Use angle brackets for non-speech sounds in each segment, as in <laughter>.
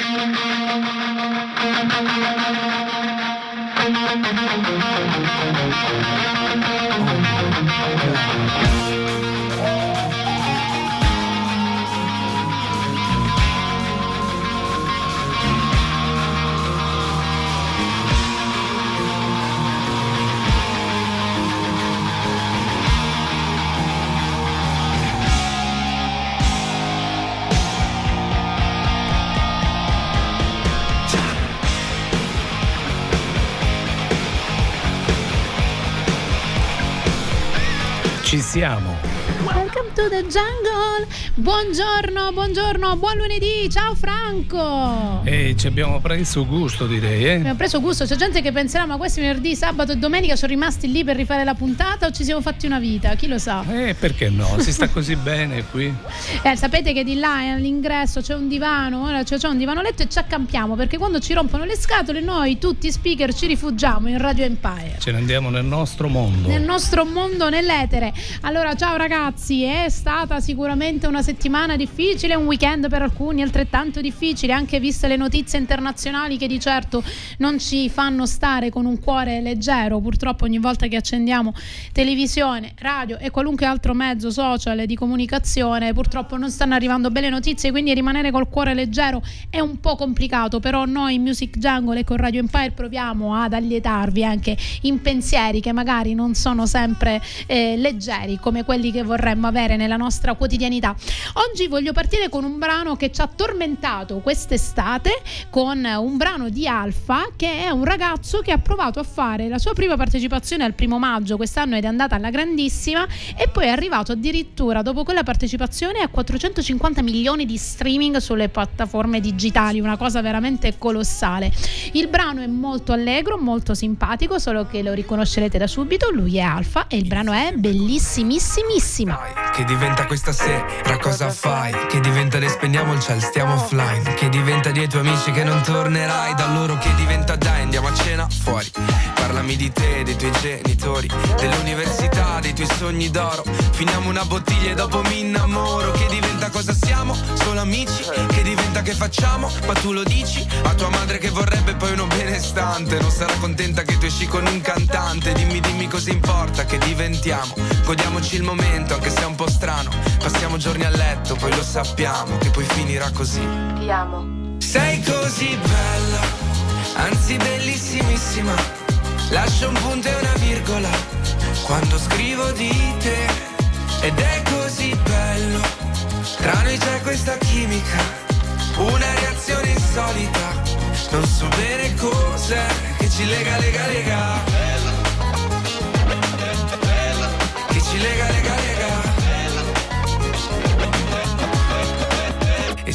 Thank you. Ci siamo. Welcome to the jungle. Buongiorno, buongiorno, buon lunedì. Ciao Franco. E ci abbiamo preso gusto, direi. Eh? Abbiamo preso gusto. C'è gente che penserà: ma questi venerdì, sabato e domenica sono rimasti lì per rifare la puntata o ci siamo fatti una vita? Chi lo sa? Eh, perché no? Si sta così <laughs> bene qui. Eh, sapete che di là eh, all'ingresso c'è un divano, ora c'è, c'è un divano letto e ci accampiamo perché quando ci rompono le scatole, noi tutti speaker ci rifugiamo in Radio Empire. Ce ne andiamo nel nostro mondo. Nel nostro mondo, nell'etere. Allora, ciao ragazzi, è stata sicuramente una settimana difficile, un weekend per alcuni altrettanto difficile, anche viste le notizie internazionali che di certo non ci fanno stare con un cuore leggero. Purtroppo ogni volta che accendiamo televisione, radio e qualunque altro mezzo social di comunicazione, purtroppo non stanno arrivando belle notizie, quindi rimanere col cuore leggero è un po' complicato, però noi in Music Jungle e con Radio Empire proviamo ad allietarvi anche in pensieri che magari non sono sempre eh, leggeri come quelli che vorremmo avere nella nostra quotidianità. Oggi voglio partire con un brano che ci ha tormentato quest'estate, con un brano di Alfa, che è un ragazzo che ha provato a fare la sua prima partecipazione al primo maggio quest'anno ed è andata alla grandissima e poi è arrivato addirittura dopo quella partecipazione a 450 milioni di streaming sulle piattaforme digitali, una cosa veramente colossale. Il brano è molto allegro, molto simpatico, solo che lo riconoscerete da subito, lui è Alfa e il brano è bellissimissimissima. Che diventa questa sera, cosa fai? Che diventa le spegniamo il ciel, stiamo offline. Che diventa dei tuoi amici che non tornerai. Da loro che diventa dai, andiamo a cena fuori. Parlami di te, dei tuoi genitori Dell'università, dei tuoi sogni d'oro. Finiamo una bottiglia e dopo mi innamoro. Che diventa cosa siamo? Solo amici? Che diventa che facciamo? Ma tu lo dici? A tua madre che vorrebbe poi uno benestante. Non sarà contenta che tu esci con un cantante. Dimmi, dimmi cosa importa che diventiamo. Godiamoci il momento anche se è un po' strano. Passiamo giorni a letto, poi lo sappiamo Che poi finirà così. Ti amo. Sei così bella, anzi bellissimissima Lascio un punto e una virgola Quando scrivo di te. Ed è così bello Tra noi c'è questa chimica Una reazione insolita. Non so bene cos'è Che ci lega, lega, lega. Che ci lega, lega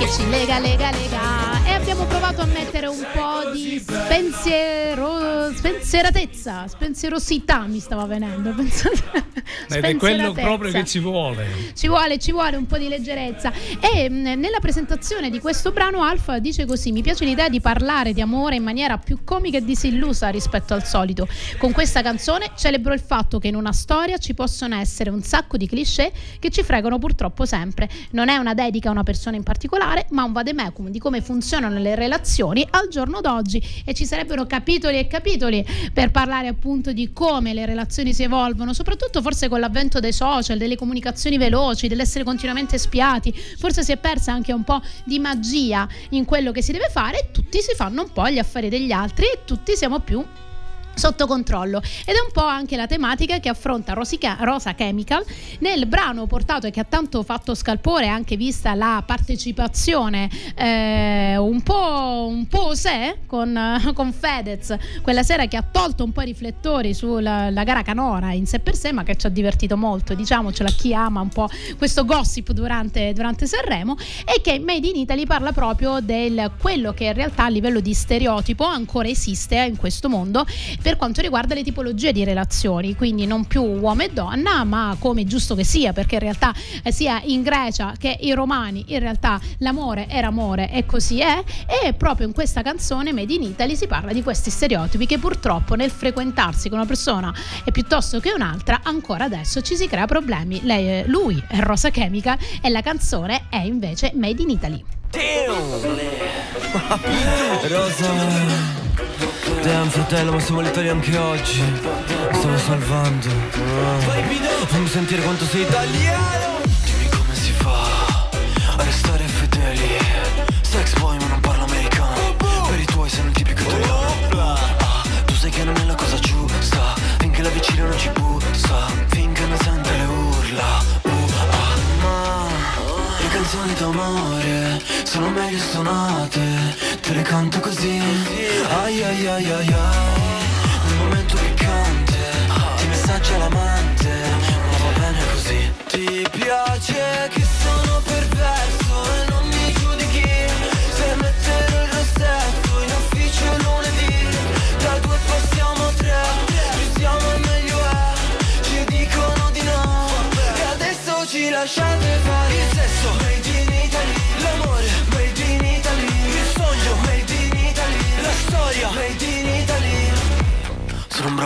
Che ci lega, lega, lega. Abbiamo provato a mettere un po' di spensiero, spensieratezza, spensierosità mi stava venendo. <laughs> Ed è quello proprio che ci vuole. Ci vuole, ci vuole un po' di leggerezza. E mh, nella presentazione di questo brano Alfa dice così: Mi piace l'idea di parlare di amore in maniera più comica e disillusa rispetto al solito. Con questa canzone celebro il fatto che in una storia ci possono essere un sacco di cliché che ci fregano purtroppo sempre. Non è una dedica a una persona in particolare, ma un vademecum di come funzionano le relazioni al giorno d'oggi e ci sarebbero capitoli e capitoli per parlare appunto di come le relazioni si evolvono, soprattutto forse con l'avvento dei social, delle comunicazioni veloci, dell'essere continuamente spiati, forse si è persa anche un po' di magia in quello che si deve fare e tutti si fanno un po' gli affari degli altri e tutti siamo più sotto controllo. Ed è un po' anche la tematica che affronta Rosica, Rosa Chemical nel brano portato e che ha tanto fatto scalpore anche vista la partecipazione eh, un po' un po' se con, <laughs> con, Fedez quella sera che ha tolto un po' i riflettori sulla gara canora in sé per sé ma che ci ha divertito molto diciamocela chi ama un po' questo gossip durante, durante Sanremo e che Made in Italy parla proprio del quello che in realtà a livello di stereotipo ancora esiste in questo mondo per quanto riguarda le tipologie di relazioni, quindi non più uomo e donna, ma come giusto che sia, perché in realtà eh, sia in Grecia che i romani, in realtà l'amore era amore e così è, e proprio in questa canzone Made in Italy si parla di questi stereotipi che purtroppo nel frequentarsi con una persona e piuttosto che un'altra ancora adesso ci si crea problemi. Lei, lui è Rosa Chemica e la canzone è invece Made in Italy. Rosa Damn fratello ma siamo l'Italia anche oggi. Mi stavo salvando. Fammi sentire quanto sei italiano. Dimmi come si fa a restare fedeli. Sex boy ma non parlo americano. Per i tuoi sei un tipico italiano. Ah, Tu sai che non è la cosa giusta. Finché la vicina non ci bussa. Finché non sente le urla. Uh, ah, Ma le canzoni d'amore sono meglio suonate Te le canto così. Ai ai ai ai ai. Nel momento piccante Ti messaggia l'amante Ma va bene così. Ti piace che sono perverso E non mi giudichi. Se metterò il rossetto In ufficio lunedì Da due passiamo a tre Più siamo meglio è. Ci dicono di no E adesso ci lasciate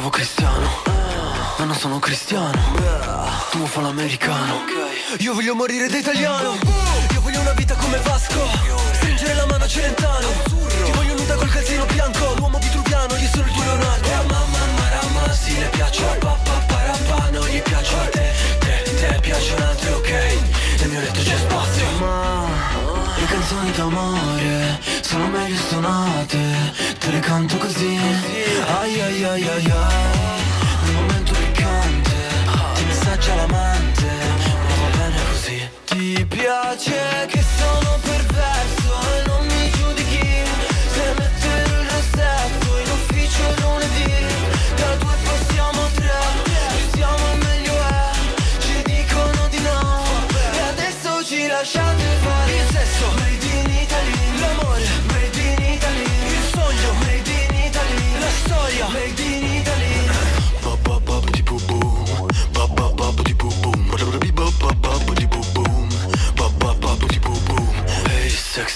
bravo cristiano. Ma non sono cristiano. Tu fa l'americano Io voglio morire da italiano. Io voglio una vita come Vasco. Stringere la mano a Celentano. Ti voglio nuda col calzino bianco. L'uomo vitruviano, io sono il tuo Leonardo Mamma marama, sì le piaccio a papà parapà Non gli piaccio a te, te, te piacciono altri ok. Nel mio letto c'è spazio canzoni d'amore sono meglio suonate Te le canto così. Ai ai ai ai ai Nel momento piccante Ti messaggia l'amante Ma va bene così. Ti piace che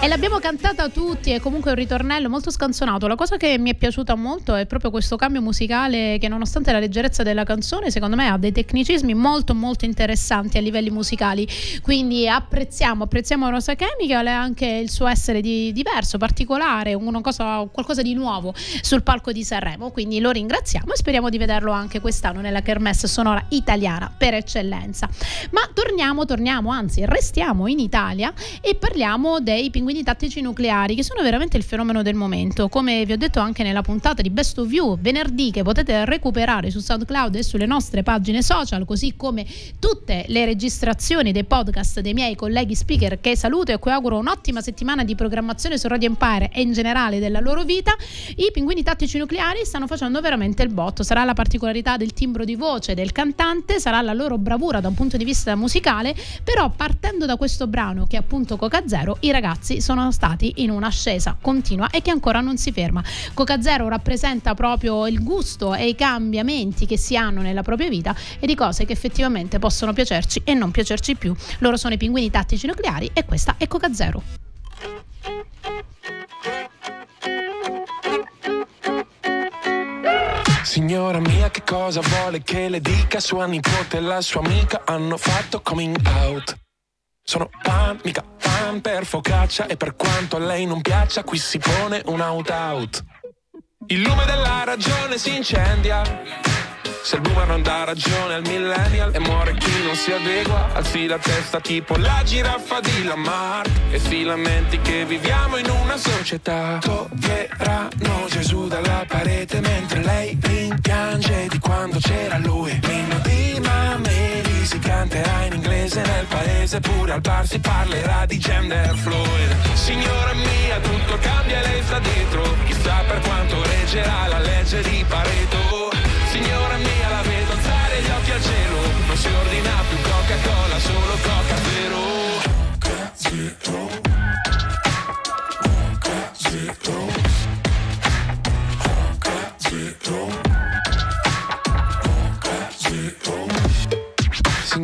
e l'abbiamo cantata tutti è comunque un ritornello molto scanzonato. La cosa che mi è piaciuta molto è proprio questo cambio musicale che nonostante la leggerezza della canzone secondo me ha dei tecnicismi molto molto interessanti a livelli musicali. Quindi apprezziamo apprezziamo Rosa Chemical e anche il suo essere di, diverso particolare cosa, qualcosa di nuovo sul palco di Sanremo. Quindi lo ringraziamo e speriamo di vederlo anche quest'anno nella kermesse sonora italiana per eccellenza. Ma torniamo torniamo anzi restiamo in Italia e parliamo dei pinguini pinguini tattici nucleari che sono veramente il fenomeno del momento. Come vi ho detto anche nella puntata di Best of You venerdì che potete recuperare su SoundCloud e sulle nostre pagine social, così come tutte le registrazioni dei podcast dei miei colleghi speaker che saluto e a cui auguro un'ottima settimana di programmazione su Radio Empire e in generale della loro vita. I pinguini tattici nucleari stanno facendo veramente il botto. Sarà la particolarità del timbro di voce del cantante, sarà la loro bravura da un punto di vista musicale, però partendo da questo brano che è appunto Coca Zero, i ragazzi sono stati in un'ascesa continua e che ancora non si ferma. Coca Zero rappresenta proprio il gusto e i cambiamenti che si hanno nella propria vita e di cose che effettivamente possono piacerci e non piacerci più. Loro sono i pinguini tattici nucleari e questa è Coca Zero. Signora mia, che cosa vuole che le dica? Sua nipote e la sua amica hanno fatto coming out. Sono pan, mica pan per focaccia e per quanto a lei non piaccia, qui si pone un out out. Il lume della ragione si incendia se il boomer non dà ragione al millennial e muore chi non si adegua, alzi la testa tipo la giraffa di Lamar e si lamenti che viviamo in una società. Toglieranno Gesù dalla parete mentre lei rimpiange di quando c'era lui. Prima canterà in inglese nel paese, pure al bar si parlerà di gender fluid. Signora mia, tutto cambia e lei sta dietro, chissà per quanto reggerà la legge di Pareto. Signora mia la vedo alzare gli occhi al cielo Non si ordina più Coca-Cola, solo Coca Zero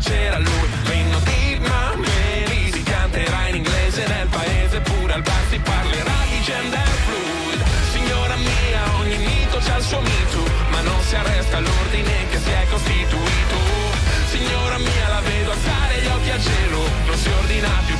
c'era lui. L'inno di Mameli si canterà in inglese nel paese, pure al bar si parlerà di gender fluid. Signora mia, ogni mito c'ha il suo mito, ma non si arresta l'ordine che si è costituito. Signora mia, la vedo alzare gli occhi al cielo, non si ordina più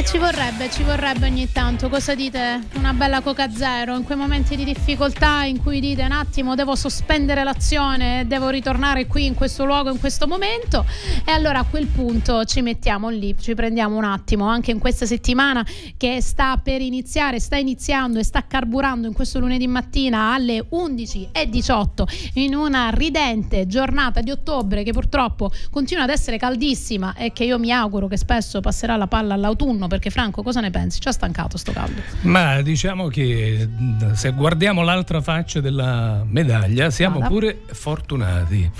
E ci vorrebbe, ci vorrebbe ogni tanto, cosa dite? Una bella Coca Zero. In quei momenti di difficoltà in cui dite un attimo devo sospendere l'azione, devo ritornare qui in questo luogo, in questo momento. E allora a quel punto ci mettiamo lì, ci prendiamo un attimo anche in questa settimana che sta per iniziare, sta iniziando e sta carburando in questo lunedì mattina alle 11.18 in una ridente giornata di ottobre che purtroppo continua ad essere caldissima e che io mi auguro che spesso passerà la palla all'autunno perché Franco cosa ne pensi? Ci ha stancato sto caldo? Ma diciamo che se guardiamo l'altra faccia della medaglia siamo Vada. pure fortunati.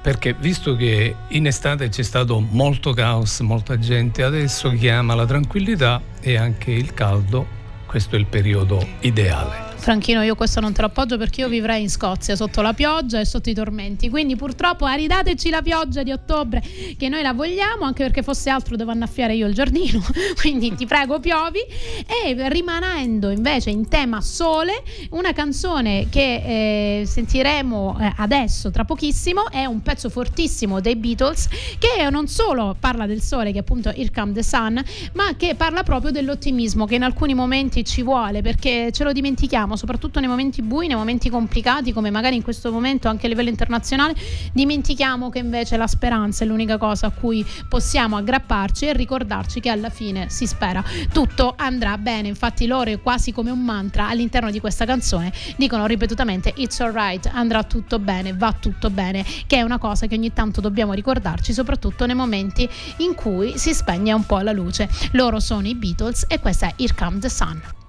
Perché visto che in estate c'è stato molto caos, molta gente, adesso chi ama la tranquillità e anche il caldo, questo è il periodo ideale. Franchino, io questo non te lo appoggio perché io vivrei in Scozia sotto la pioggia e sotto i tormenti. Quindi purtroppo ridateci la pioggia di ottobre che noi la vogliamo, anche perché fosse altro devo annaffiare io il giardino. <laughs> Quindi ti prego piovi. E rimanendo invece in tema sole, una canzone che eh, sentiremo eh, adesso tra pochissimo è un pezzo fortissimo dei Beatles che non solo parla del sole, che appunto Here Come the Sun, ma che parla proprio dell'ottimismo che in alcuni momenti ci vuole perché ce lo dimentichiamo, soprattutto nei momenti bui, nei momenti complicati, come magari in questo momento anche a livello internazionale, dimentichiamo che invece la speranza è l'unica cosa a cui possiamo aggrapparci e ricordarci che alla fine si spera tutto andrà bene. Infatti loro è quasi come un mantra all'interno di questa canzone dicono ripetutamente it's alright, andrà tutto bene, va tutto bene, che è una cosa che ogni tanto dobbiamo ricordarci, soprattutto nei momenti in cui si spegne un po' la luce. Loro sono i Beatles e questa è Here Come the Sun.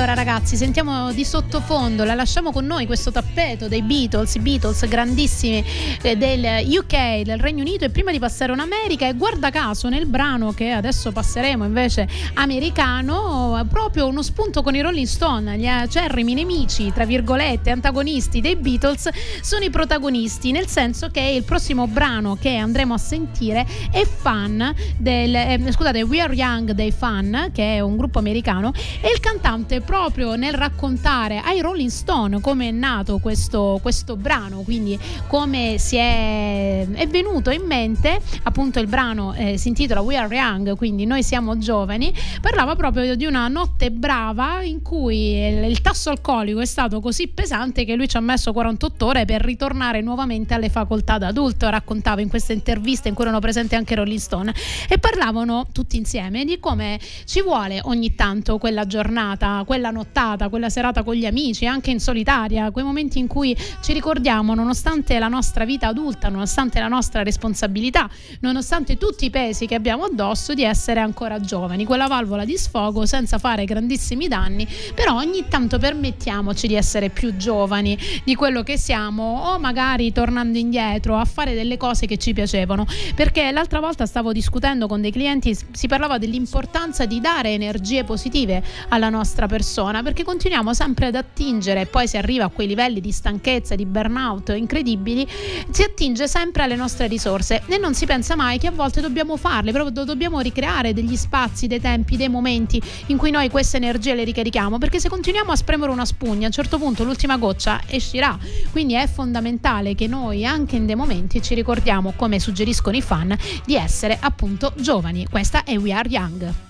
Allora ragazzi, sentiamo di sottofondo, la lasciamo con noi questo tappeto dei Beatles, i Beatles grandissimi eh, del UK, del Regno Unito. E prima di passare in America e guarda caso nel brano che adesso passeremo invece americano, proprio uno spunto con i Rolling Stone, gli acerrimi nemici, tra virgolette, antagonisti dei Beatles sono i protagonisti, nel senso che il prossimo brano che andremo a sentire è fan del eh, scusate, We Are Young dei Fan, che è un gruppo americano e il cantante proprio nel raccontare ai Rolling Stone come è nato questo, questo brano, quindi come si è, è venuto in mente, appunto il brano eh, si intitola We Are Young, quindi noi siamo giovani, parlava proprio di una notte brava in cui il, il tasso alcolico è stato così pesante che lui ci ha messo 48 ore per ritornare nuovamente alle facoltà da adulto, raccontava in questa intervista in cui erano presenti anche Rolling Stone e parlavano tutti insieme di come ci vuole ogni tanto quella giornata, quella nottata, quella serata con gli amici, anche in solitaria, quei momenti in cui ci ricordiamo, nonostante la nostra vita adulta, nonostante la nostra responsabilità, nonostante tutti i pesi che abbiamo addosso, di essere ancora giovani, quella valvola di sfogo senza fare grandissimi danni, però ogni tanto permettiamoci di essere più giovani di quello che siamo o magari tornando indietro a fare delle cose che ci piacevano, perché l'altra volta stavo discutendo con dei clienti, si parlava dell'importanza di dare energie positive alla nostra persona persona perché continuiamo sempre ad attingere e poi si arriva a quei livelli di stanchezza, di burnout incredibili, si attinge sempre alle nostre risorse e non si pensa mai che a volte dobbiamo farle, proprio dobbiamo ricreare degli spazi, dei tempi, dei momenti in cui noi queste energie le ricarichiamo perché se continuiamo a spremere una spugna a un certo punto l'ultima goccia uscirà, quindi è fondamentale che noi anche in dei momenti ci ricordiamo come suggeriscono i fan di essere appunto giovani. Questa è We Are Young.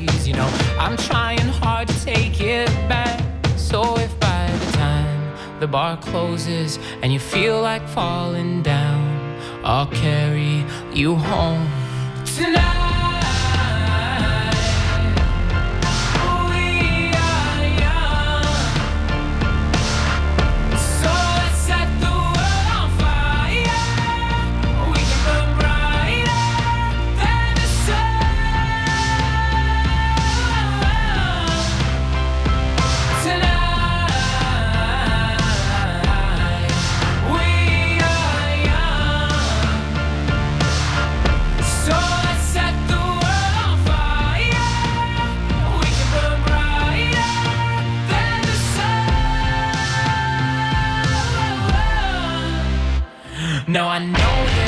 you know, I'm trying hard to take it back. So if by the time the bar closes and you feel like falling down, I'll carry you home tonight. No, I know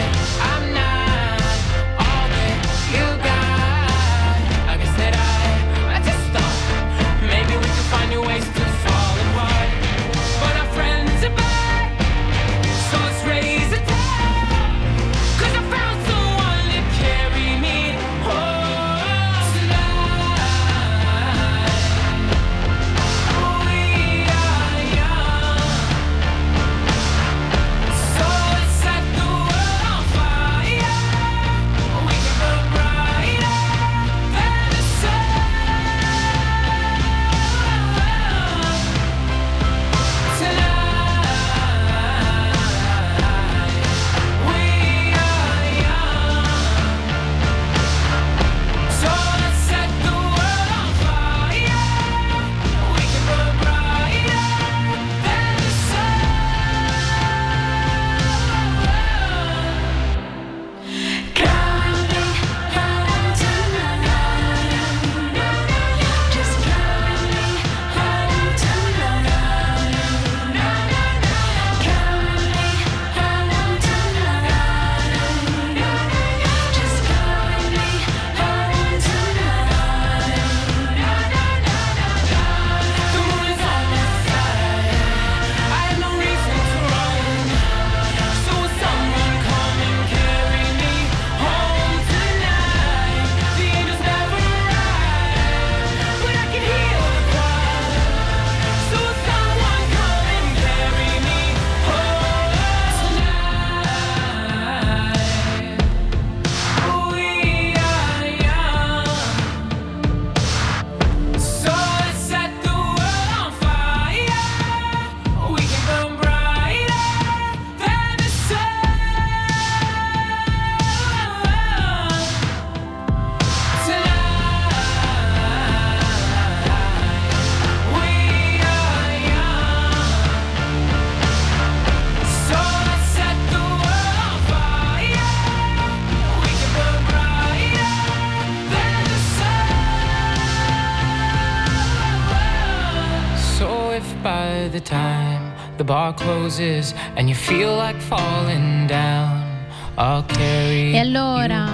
E allora?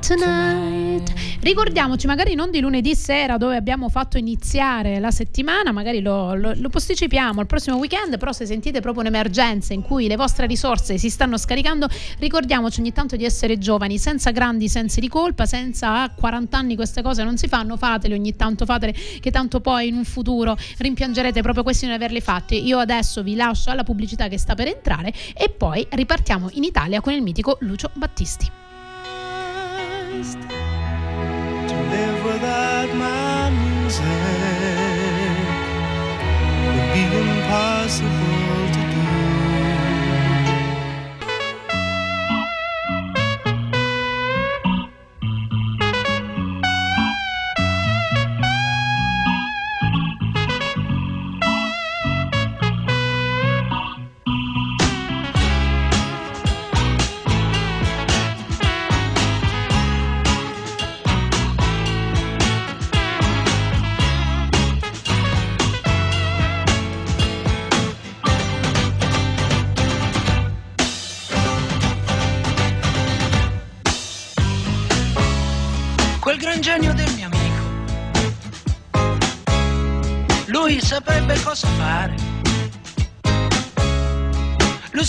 Tonight. Ricordiamoci, magari non di lunedì sera dove abbiamo fatto iniziare la settimana, magari lo, lo- lo posticipiamo al prossimo weekend, però se sentite proprio un'emergenza in cui le vostre risorse si stanno scaricando, ricordiamoci ogni tanto di essere giovani, senza grandi sensi di colpa, senza a 40 anni queste cose non si fanno, fatele ogni tanto, fatele che tanto poi in un futuro rimpiangerete proprio questi non averli fatti. Io adesso vi lascio alla pubblicità che sta per entrare e poi ripartiamo in Italia con il mitico Lucio Battisti. Music would be impossible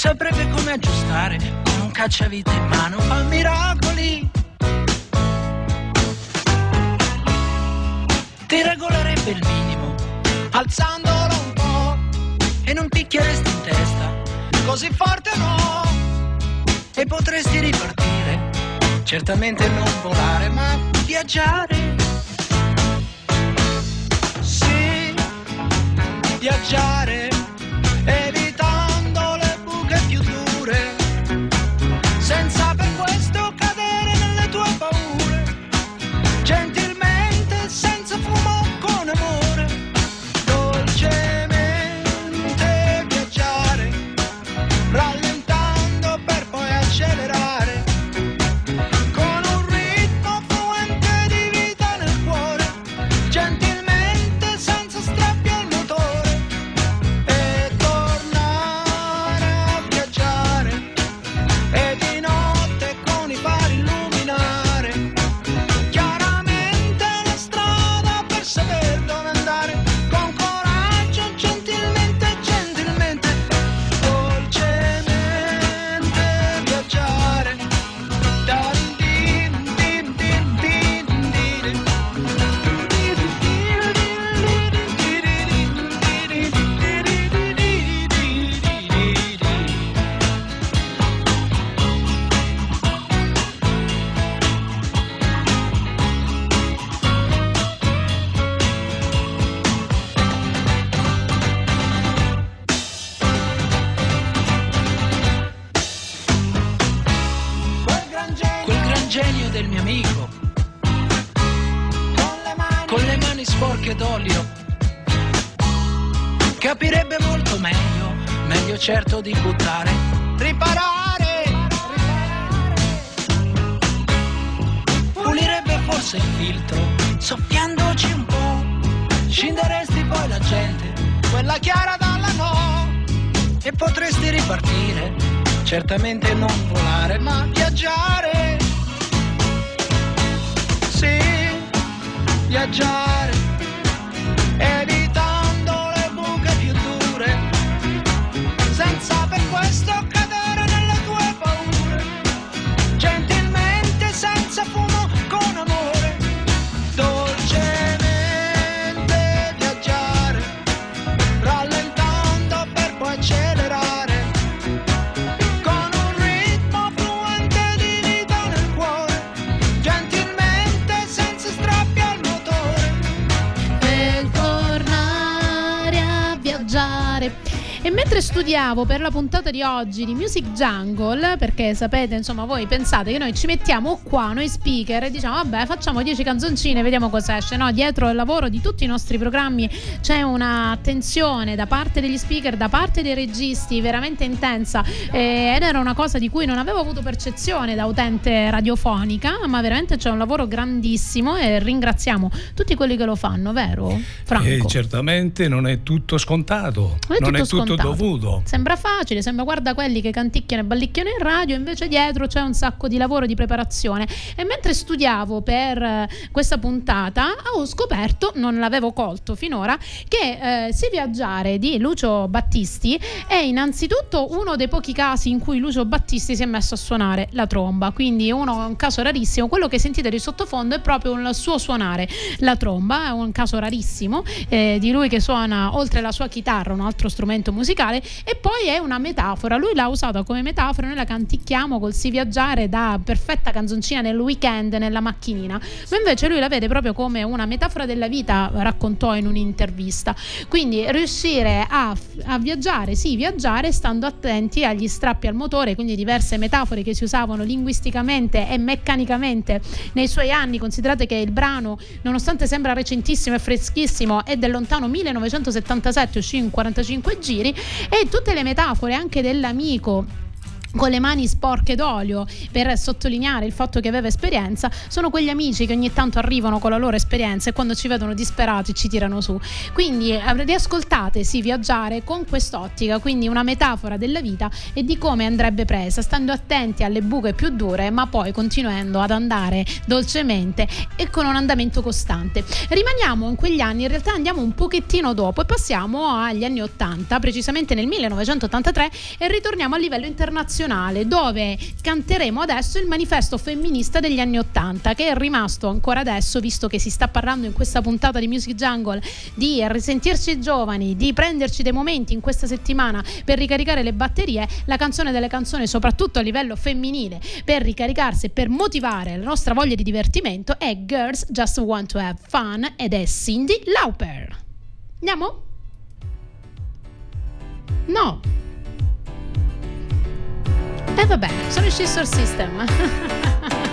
saprebbe come aggiustare con un cacciavite in mano, fa miracoli. Ti regolerebbe il minimo, alzandolo un po' e non picchieresti in testa, così forte no. E potresti ripartire, certamente non volare, ma viaggiare. Sì, viaggiare, E mentre studiavo per la puntata di oggi di Music Jungle, perché sapete, insomma, voi pensate che noi ci mettiamo qua, noi speaker, e diciamo, vabbè, facciamo 10 canzoncine, vediamo cosa esce. No, dietro il lavoro di tutti i nostri programmi c'è un'attenzione da parte degli speaker, da parte dei registi, veramente intensa. eh, ed era una cosa di cui non avevo avuto percezione da utente radiofonica, ma veramente c'è un lavoro grandissimo e ringraziamo tutti quelli che lo fanno, vero? Franco. E certamente non è tutto scontato, Non è non è tutto tutto scontato. dovuto. Sembra facile, sembra guarda quelli che canticchiano e ballicchiano in radio, invece dietro c'è un sacco di lavoro di preparazione. E mentre studiavo per eh, questa puntata, ho scoperto, non l'avevo colto finora, che eh, Se viaggiare di Lucio Battisti è innanzitutto uno dei pochi casi in cui Lucio Battisti si è messo a suonare la tromba, quindi uno, un caso rarissimo. Quello che sentite di sottofondo è proprio il suo suonare la tromba, è un caso rarissimo eh, di lui che suona oltre alla sua chitarra un altro strumento musicale musicale e poi è una metafora. Lui l'ha usata come metafora, noi la canticchiamo col si viaggiare da perfetta canzoncina nel weekend nella macchinina, ma invece lui la vede proprio come una metafora della vita, raccontò in un'intervista. Quindi riuscire a, a viaggiare, sì, viaggiare stando attenti agli strappi al motore, quindi diverse metafore che si usavano linguisticamente e meccanicamente nei suoi anni. Considerate che il brano, nonostante sembra recentissimo e freschissimo, è del lontano 1977, uscì in 45 giri e tutte le metafore anche dell'amico con le mani sporche d'olio per sottolineare il fatto che aveva esperienza, sono quegli amici che ogni tanto arrivano con la loro esperienza e quando ci vedono disperati ci tirano su. Quindi eh, riascoltate sì viaggiare con quest'ottica, quindi una metafora della vita e di come andrebbe presa, stando attenti alle buche più dure, ma poi continuando ad andare dolcemente e con un andamento costante. Rimaniamo in quegli anni, in realtà andiamo un pochettino dopo e passiamo agli anni 80, precisamente nel 1983 e ritorniamo a livello internazionale nazionale dove canteremo adesso il manifesto femminista degli anni Ottanta che è rimasto ancora adesso visto che si sta parlando in questa puntata di Music Jungle di risentirci giovani, di prenderci dei momenti in questa settimana per ricaricare le batterie, la canzone delle canzoni soprattutto a livello femminile per ricaricarsi e per motivare la nostra voglia di divertimento è Girls Just Want to Have Fun ed è Cindy Lauper. Andiamo? No. E va bene, sono i Scissor System. <laughs>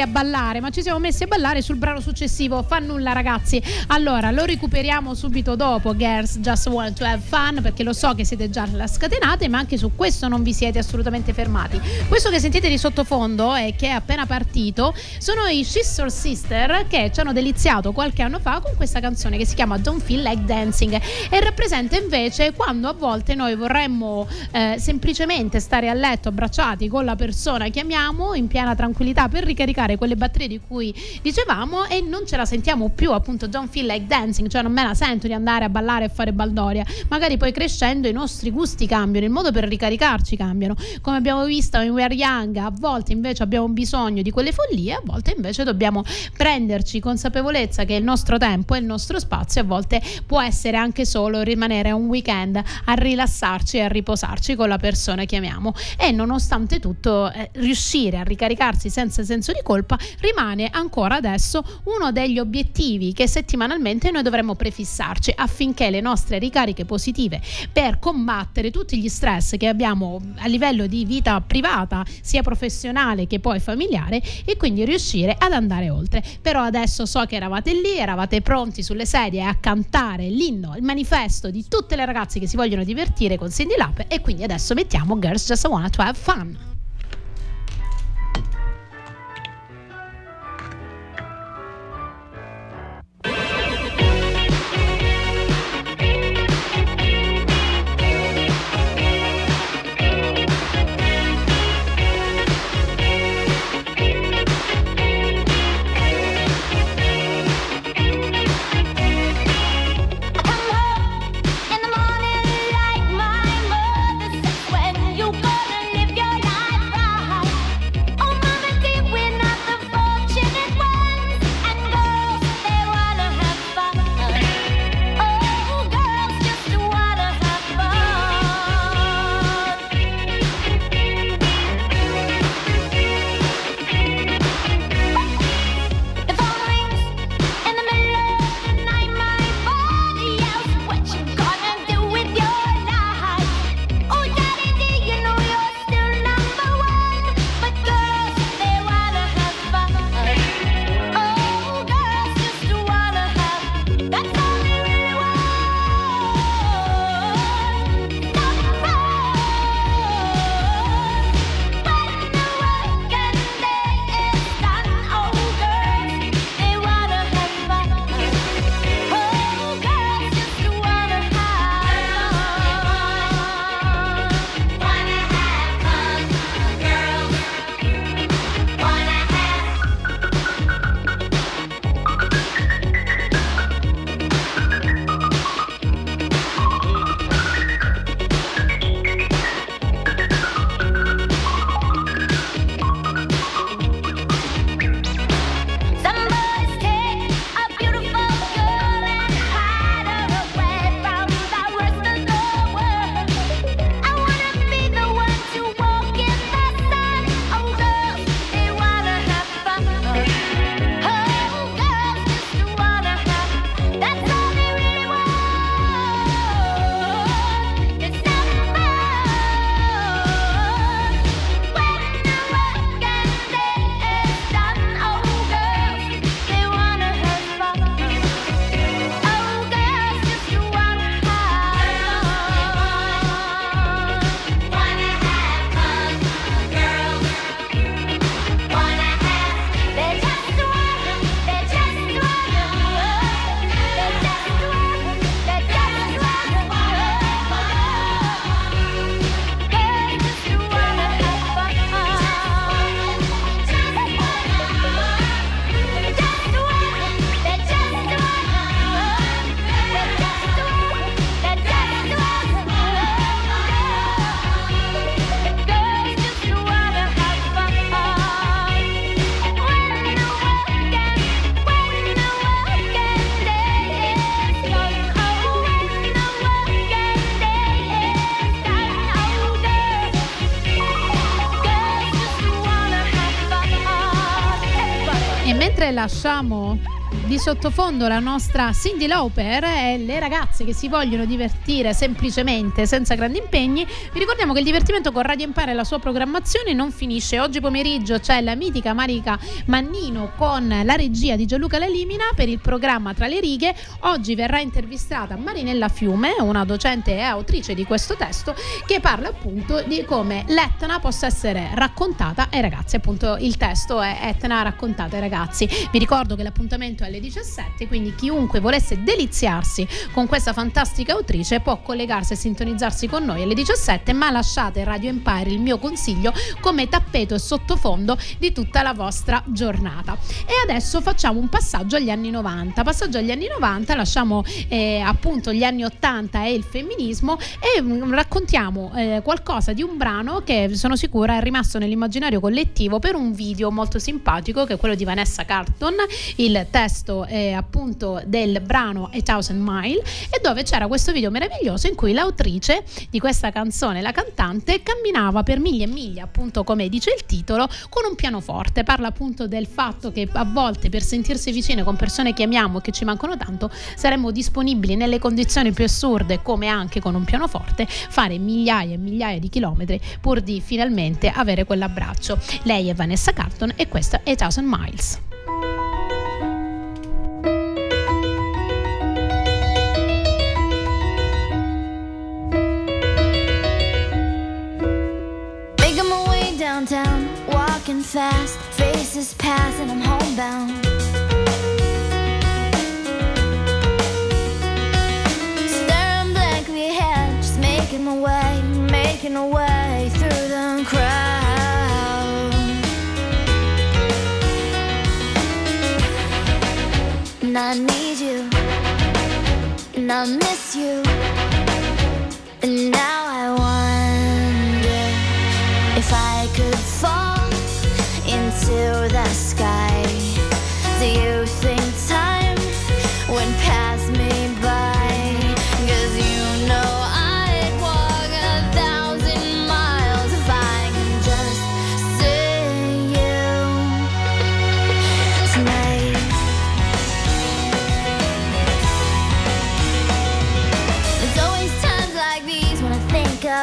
messi a ballare, ma ci siamo messi a ballare sul brano successivo. Fa nulla, ragazzi. Allora, lo recuperiamo subito dopo. Girls Just Want to Have Fun, perché lo so che siete già scatenate, ma anche su questo non vi siete assolutamente fermati. Questo che sentite di sottofondo e che è appena partito sono i Sister Sister che ci hanno deliziato qualche anno fa con questa canzone che si chiama Don't Feel Like Dancing e rappresenta invece quando a volte noi vorremmo eh, semplicemente stare a letto abbracciati con la persona che amiamo in piena tranquillità per ricaricare quelle batterie di cui dicevamo e non ce la sentiamo più appunto don't feel like dancing cioè non me la sento di andare a ballare e fare baldoria. Magari poi crescendo i nostri gusti cambiano il modo per ricaricarci cambiano. Come abbiamo visto in We Are Young a volte invece abbiamo bisogno di quelle follie a volte invece dobbiamo prenderci consapevolezza che il nostro tempo e il nostro spazio a volte può essere anche solo rimanere un weekend a rilassarci e a riposarci con la persona che amiamo. E nonostante tutto eh, riuscire a ricaricarsi senza senso di colpa rimane ancora adesso uno degli obiettivi che settimanalmente noi dovremmo prefissarci affinché le nostre ricariche positive per combattere tutti gli stress che abbiamo a livello di vita privata sia professionale che poi familiare e quindi riuscire ad andare oltre. Però adesso so che eravate lì eravate pronti sulle sedie a cantare l'inno il manifesto di tutte le ragazze che si vogliono divertire con Cindy Lap e quindi adesso mettiamo Girls Just Wanna to Have Fun lasciamo di sottofondo la nostra Cindy Lauper e le ragazze che si vogliono divertire semplicemente senza grandi impegni. Vi ricordiamo che il divertimento con Radio Empire e la sua programmazione non finisce. Oggi pomeriggio c'è la mitica Marica Mannino con la regia di Gianluca Lelimina per il programma Tra le righe. Oggi verrà intervistata Marinella Fiume, una docente e autrice di questo testo, che parla appunto di come l'Etna possa essere raccontata ai ragazzi. Appunto il testo è Etna raccontata ai ragazzi. Vi ricordo che l'appuntamento è alle 17, quindi chiunque volesse deliziarsi con questa fantastica autrice può collegarsi e sintonizzarsi con noi alle 17, ma lasciate Radio Empire il mio consiglio come tappeto e sottofondo di tutta la vostra giornata. E adesso facciamo un passaggio agli anni 90. Passaggio agli anni 90, lasciamo eh, appunto gli anni 80 e il femminismo e mh, mm, raccontiamo eh, qualcosa di un brano che sono sicura è rimasto nell'immaginario collettivo per un video molto simpatico che è quello di Vanessa Carton, il testo testo eh, appunto del brano A Thousand Mile e dove c'era questo video meraviglioso in cui l'autrice di questa canzone, la cantante, camminava per miglia e miglia, appunto come dice il titolo, con un pianoforte. Parla appunto del fatto che a volte per sentirsi vicine con persone che amiamo e che ci mancano tanto, saremmo disponibili nelle condizioni più assurde, come anche con un pianoforte, fare migliaia e migliaia di chilometri pur di finalmente avere quell'abbraccio. Lei è Vanessa Carton e questo è Thousand Miles. Fast, faces pass, and I'm homebound. Staring blankly ahead, just making my way, making my way through the crowd. And I need you, and I miss you,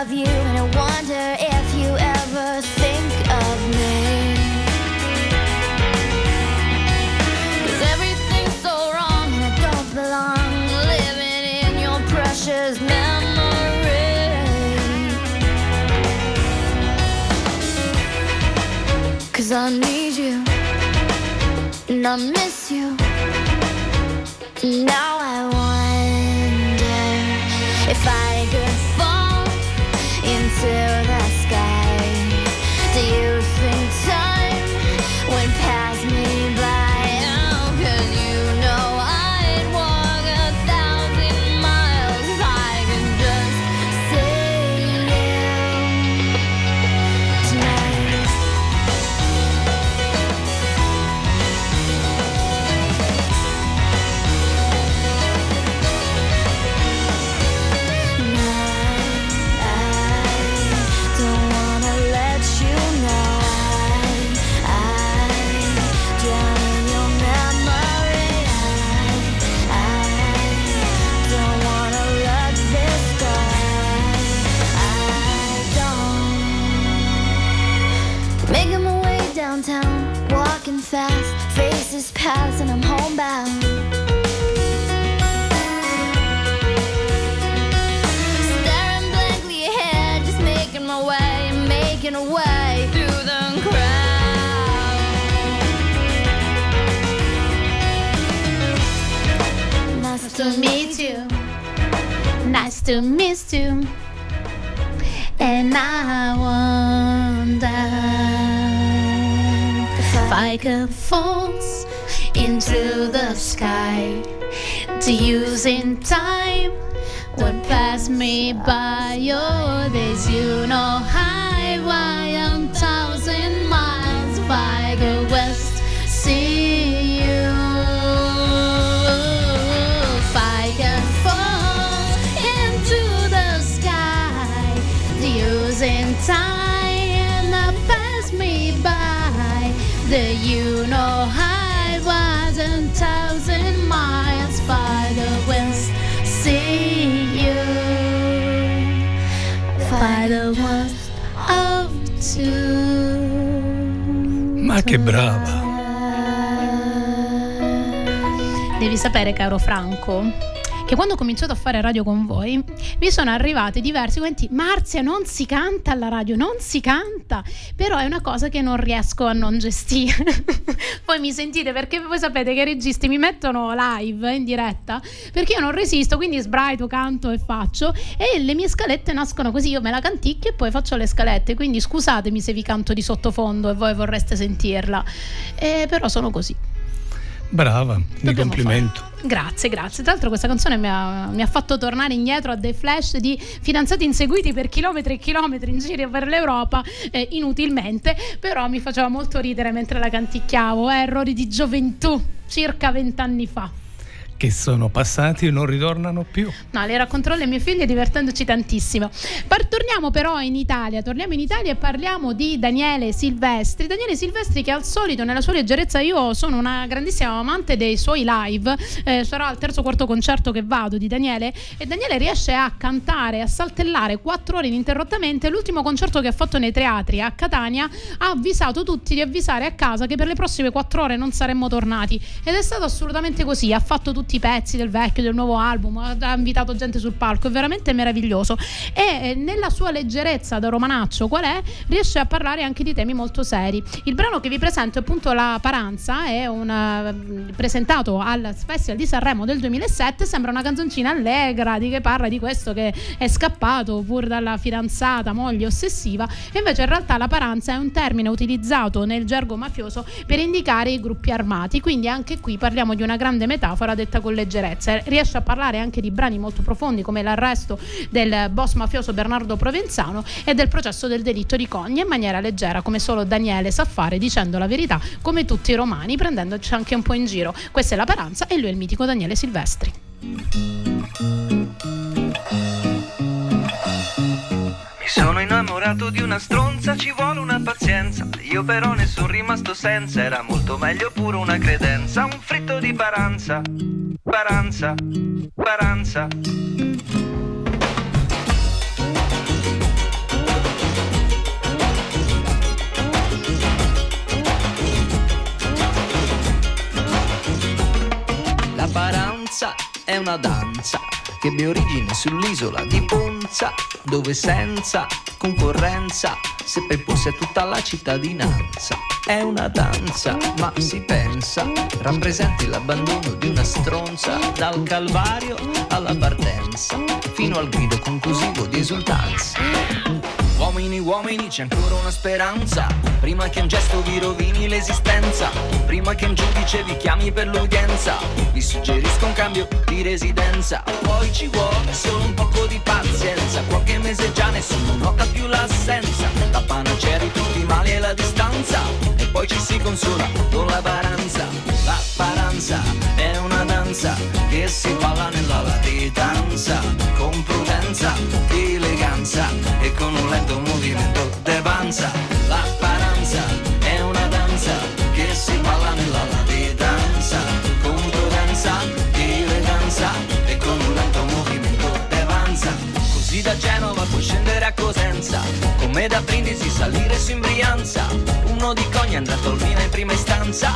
of you and I wonder if you ever think of me. Cause everything's so wrong and I don't belong living in your precious memory. Cause I need you and I miss you. Now to meet you. Nice to meet you. And I wonder if I could fall into the sky to use in time would pass me by your days. You know, high, why I'm thousand miles by the west, Ma che brava! Devi sapere, caro Franco, che quando ho cominciato a fare radio con voi mi sono arrivati diversi commenti. Marzia non si canta alla radio non si canta. Però è una cosa che non riesco a non gestire. <laughs> Poi mi sentite? Perché voi sapete che i registi mi mettono live in diretta perché io non resisto quindi sbraito canto e faccio. E le mie scalette nascono così io me la canticchio e poi faccio le scalette. Quindi scusatemi se vi canto di sottofondo e voi vorreste sentirla. Eh, però sono così Brava, mi complimento. Fare. Grazie, grazie. Tra l'altro questa canzone mi ha, mi ha, fatto tornare indietro a dei flash di fidanzati inseguiti per chilometri e chilometri in giro per l'Europa, eh, inutilmente, però mi faceva molto ridere mentre la canticchiavo. Eh, errori di gioventù, circa vent'anni fa che sono passati e non ritornano più. No, le racconterò alle mie figlie divertendoci tantissimo. Par- torniamo però in Italia, torniamo in Italia e parliamo di Daniele Silvestri. Daniele Silvestri che al solito nella sua leggerezza io sono una grandissima amante dei suoi live, eh, sarà il terzo o quarto concerto che vado di Daniele e Daniele riesce a cantare, a saltellare quattro ore ininterrottamente. L'ultimo concerto che ha fatto nei teatri a Catania ha avvisato tutti di avvisare a casa che per le prossime quattro ore non saremmo tornati ed è stato assolutamente così, ha fatto tutto tutti i pezzi del vecchio, del nuovo album, ha invitato gente sul palco, è veramente meraviglioso. E eh, nella sua leggerezza da romanaccio, qual è? Riesce a parlare anche di temi molto seri. Il brano che vi presento è appunto La Paranza, è un, uh, presentato al Festival di Sanremo del 2007, sembra una canzoncina allegra di che parla di questo che è scappato pur dalla fidanzata, moglie ossessiva, e invece in realtà La Paranza è un termine utilizzato nel gergo mafioso per indicare i gruppi armati, quindi anche qui parliamo di una grande metafora detta detta con leggerezza. Riesce a parlare anche di brani molto profondi come l'arresto del boss mafioso Bernardo Provenzano e del processo del delitto di Cogni in maniera leggera come solo Daniele sa fare dicendo la verità come tutti i romani prendendoci anche un po' in giro. Questa è la Paranza e lui è il mitico Daniele Silvestri. Sono innamorato di una stronza, ci vuole una pazienza. Io però ne sono rimasto senza, era molto meglio pure una credenza. Un fritto di paranza, paranza, paranza. La paranza è una danza che ebbe origine sull'isola di Ponza, dove senza concorrenza seppe imporsi a tutta la cittadinanza. È una danza, ma si pensa, rappresenti l'abbandono di una stronza, dal calvario alla partenza, fino al grido conclusivo di esultanza. Uomini, uomini, c'è ancora una speranza. Prima che un gesto vi rovini l'esistenza. Prima che un giudice vi chiami per l'udienza. Vi suggerisco un cambio di residenza. Poi ci vuole solo un poco di pazienza. Qualche mese già nessuno nota più l'assenza. La panacea di tutti i mali è la distanza. E poi ci si consola con la paranza. La paranza è una danza che si balla nella latitanza. Con prudenza, eleganza e con un lento movimento de panza. La paranza è una danza che si balla nella latitanza. Con prudenza, eleganza e con un lento movimento de panza. Così da Genova puoi scendere a Cosenza, come da Brindisi salire su in Brianza. Uno di Cogna andrà a Tolmina in prima istanza,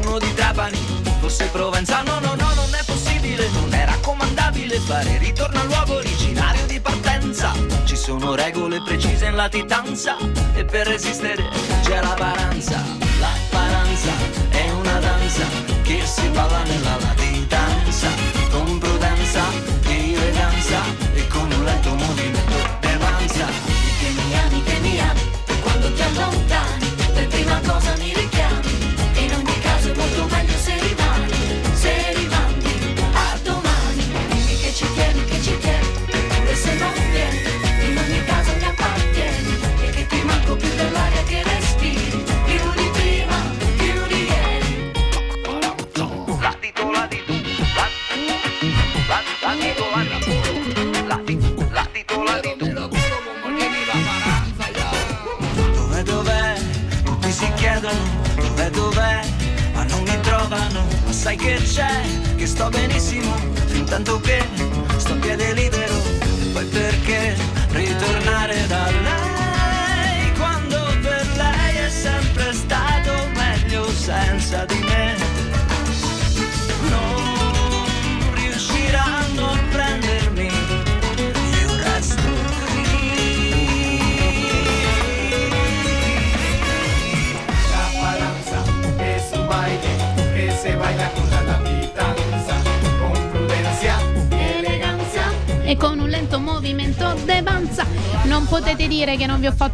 uno di Trapani, forse Provenza. No, no, no, non è possibile, non è raccomandabile fare ritorno al luogo originario partenza. Ci sono regole precise in latitanza e per resistere c'è la paranza. La paranza è una danza che si balla nella latitanza,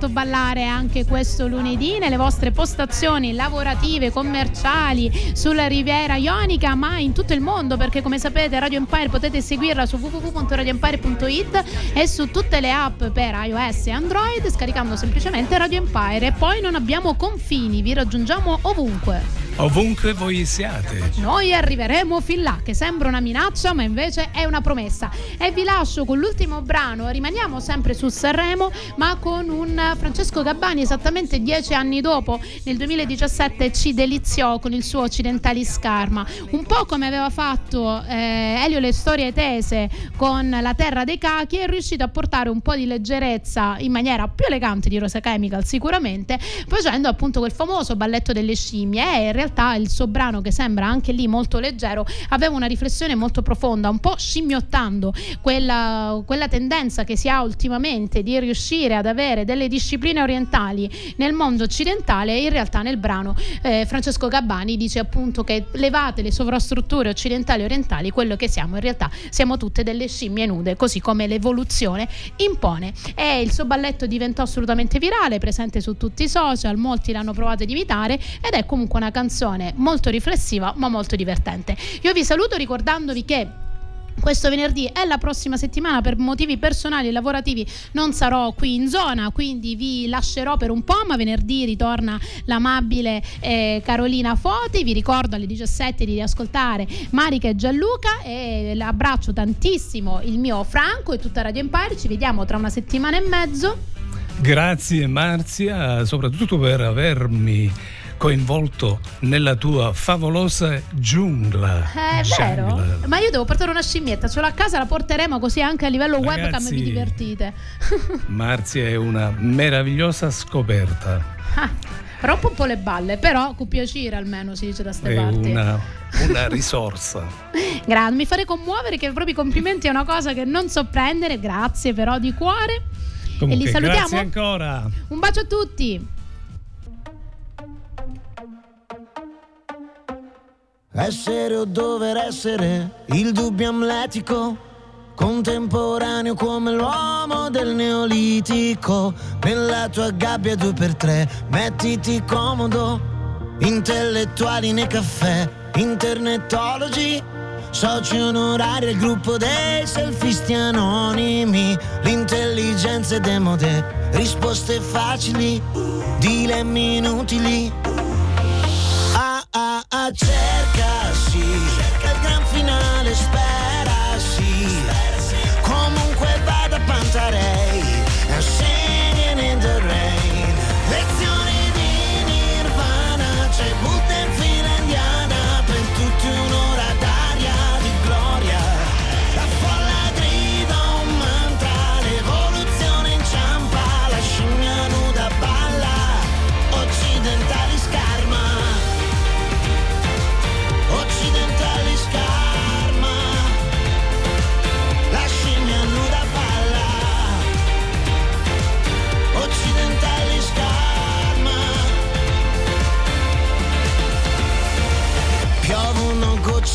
fatto ballare anche questo lunedì nelle vostre postazioni lavorative, commerciali, sulla Riviera Ionica, ma in tutto il mondo, perché come sapete Radio Empire potete seguirla su www.radioempire.it e su tutte le app per iOS e Android scaricando semplicemente Radio Empire e poi non abbiamo confini, vi raggiungiamo ovunque. Ovunque voi siate. Noi arriveremo fin là, che sembra una minaccia, ma invece è una promessa. E vi lascio con l'ultimo brano, rimaniamo sempre su Sanremo, ma con un Francesco Gabbani esattamente dieci anni dopo, nel 2017 ci deliziò con il suo Occidentalis Karma, un po' come aveva fatto eh, Elio le storie tese con La terra dei cachi, è riuscito a portare un po' di leggerezza in maniera più elegante di Rosa Chemical sicuramente, facendo appunto quel famoso balletto delle scimmie e in realtà il suo brano che sembra anche lì molto leggero aveva una riflessione molto profonda, un po' scimmiottando quella, quella tendenza che si ha ultimamente di riuscire ad avere delle discipline orientali nel mondo occidentale in realtà nel brano eh, Francesco Gabbani dice appunto che levate le sovrastrutture occidentali e orientali, quello che siamo in realtà siamo tutte delle scimmie nude, così come l'evoluzione impone. E il suo balletto diventò assolutamente virale, presente su tutti i social, molti l'hanno provato ad imitare ed è comunque una canzone molto riflessiva ma molto divertente. Io vi saluto ricordandovi che questo venerdì e la prossima settimana per motivi personali e lavorativi non sarò qui in zona, quindi vi lascerò per un po', ma venerdì ritorna l'amabile eh, Carolina Foti. Vi ricordo alle 17 di riascoltare Marica e Gianluca e abbraccio tantissimo il mio Franco e tutta Radio Empire. Ci vediamo tra una settimana e mezzo. Grazie Marzia, soprattutto per avermi coinvolto nella tua favolosa giungla. Eh, È vero? Ma io devo portare una scimmietta, ce l'ho a casa, la porteremo così anche a livello webcam Ragazzi. vi divertite. <laughs> Marzia è una meravigliosa scoperta. Ah, rompo un po' le balle, però con piacere almeno si dice da ste È parti. una, una <laughs> risorsa. Grazie, mi fare commuovere che proprio i complimenti è una cosa che non so prendere, grazie però di cuore. e li Comunque, salutiamo. grazie ancora. Un bacio a tutti. Essere o dover essere, il dubbio amletico, contemporaneo come l'uomo del neolitico. Nella tua gabbia due per tre, mettiti comodo, intellettuali nei caffè, internetologi. Soci onorari al gruppo dei selfisti anonimi, l'intelligenza è demode, risposte facili, dilemmi inutili. Ah cercasi Cerca il gran finale sperasi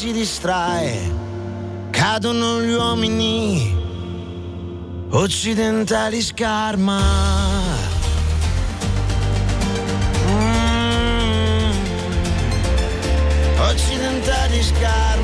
si distrae, cadono gli uomini occidentali scarma. Mm. Occidentali scarma.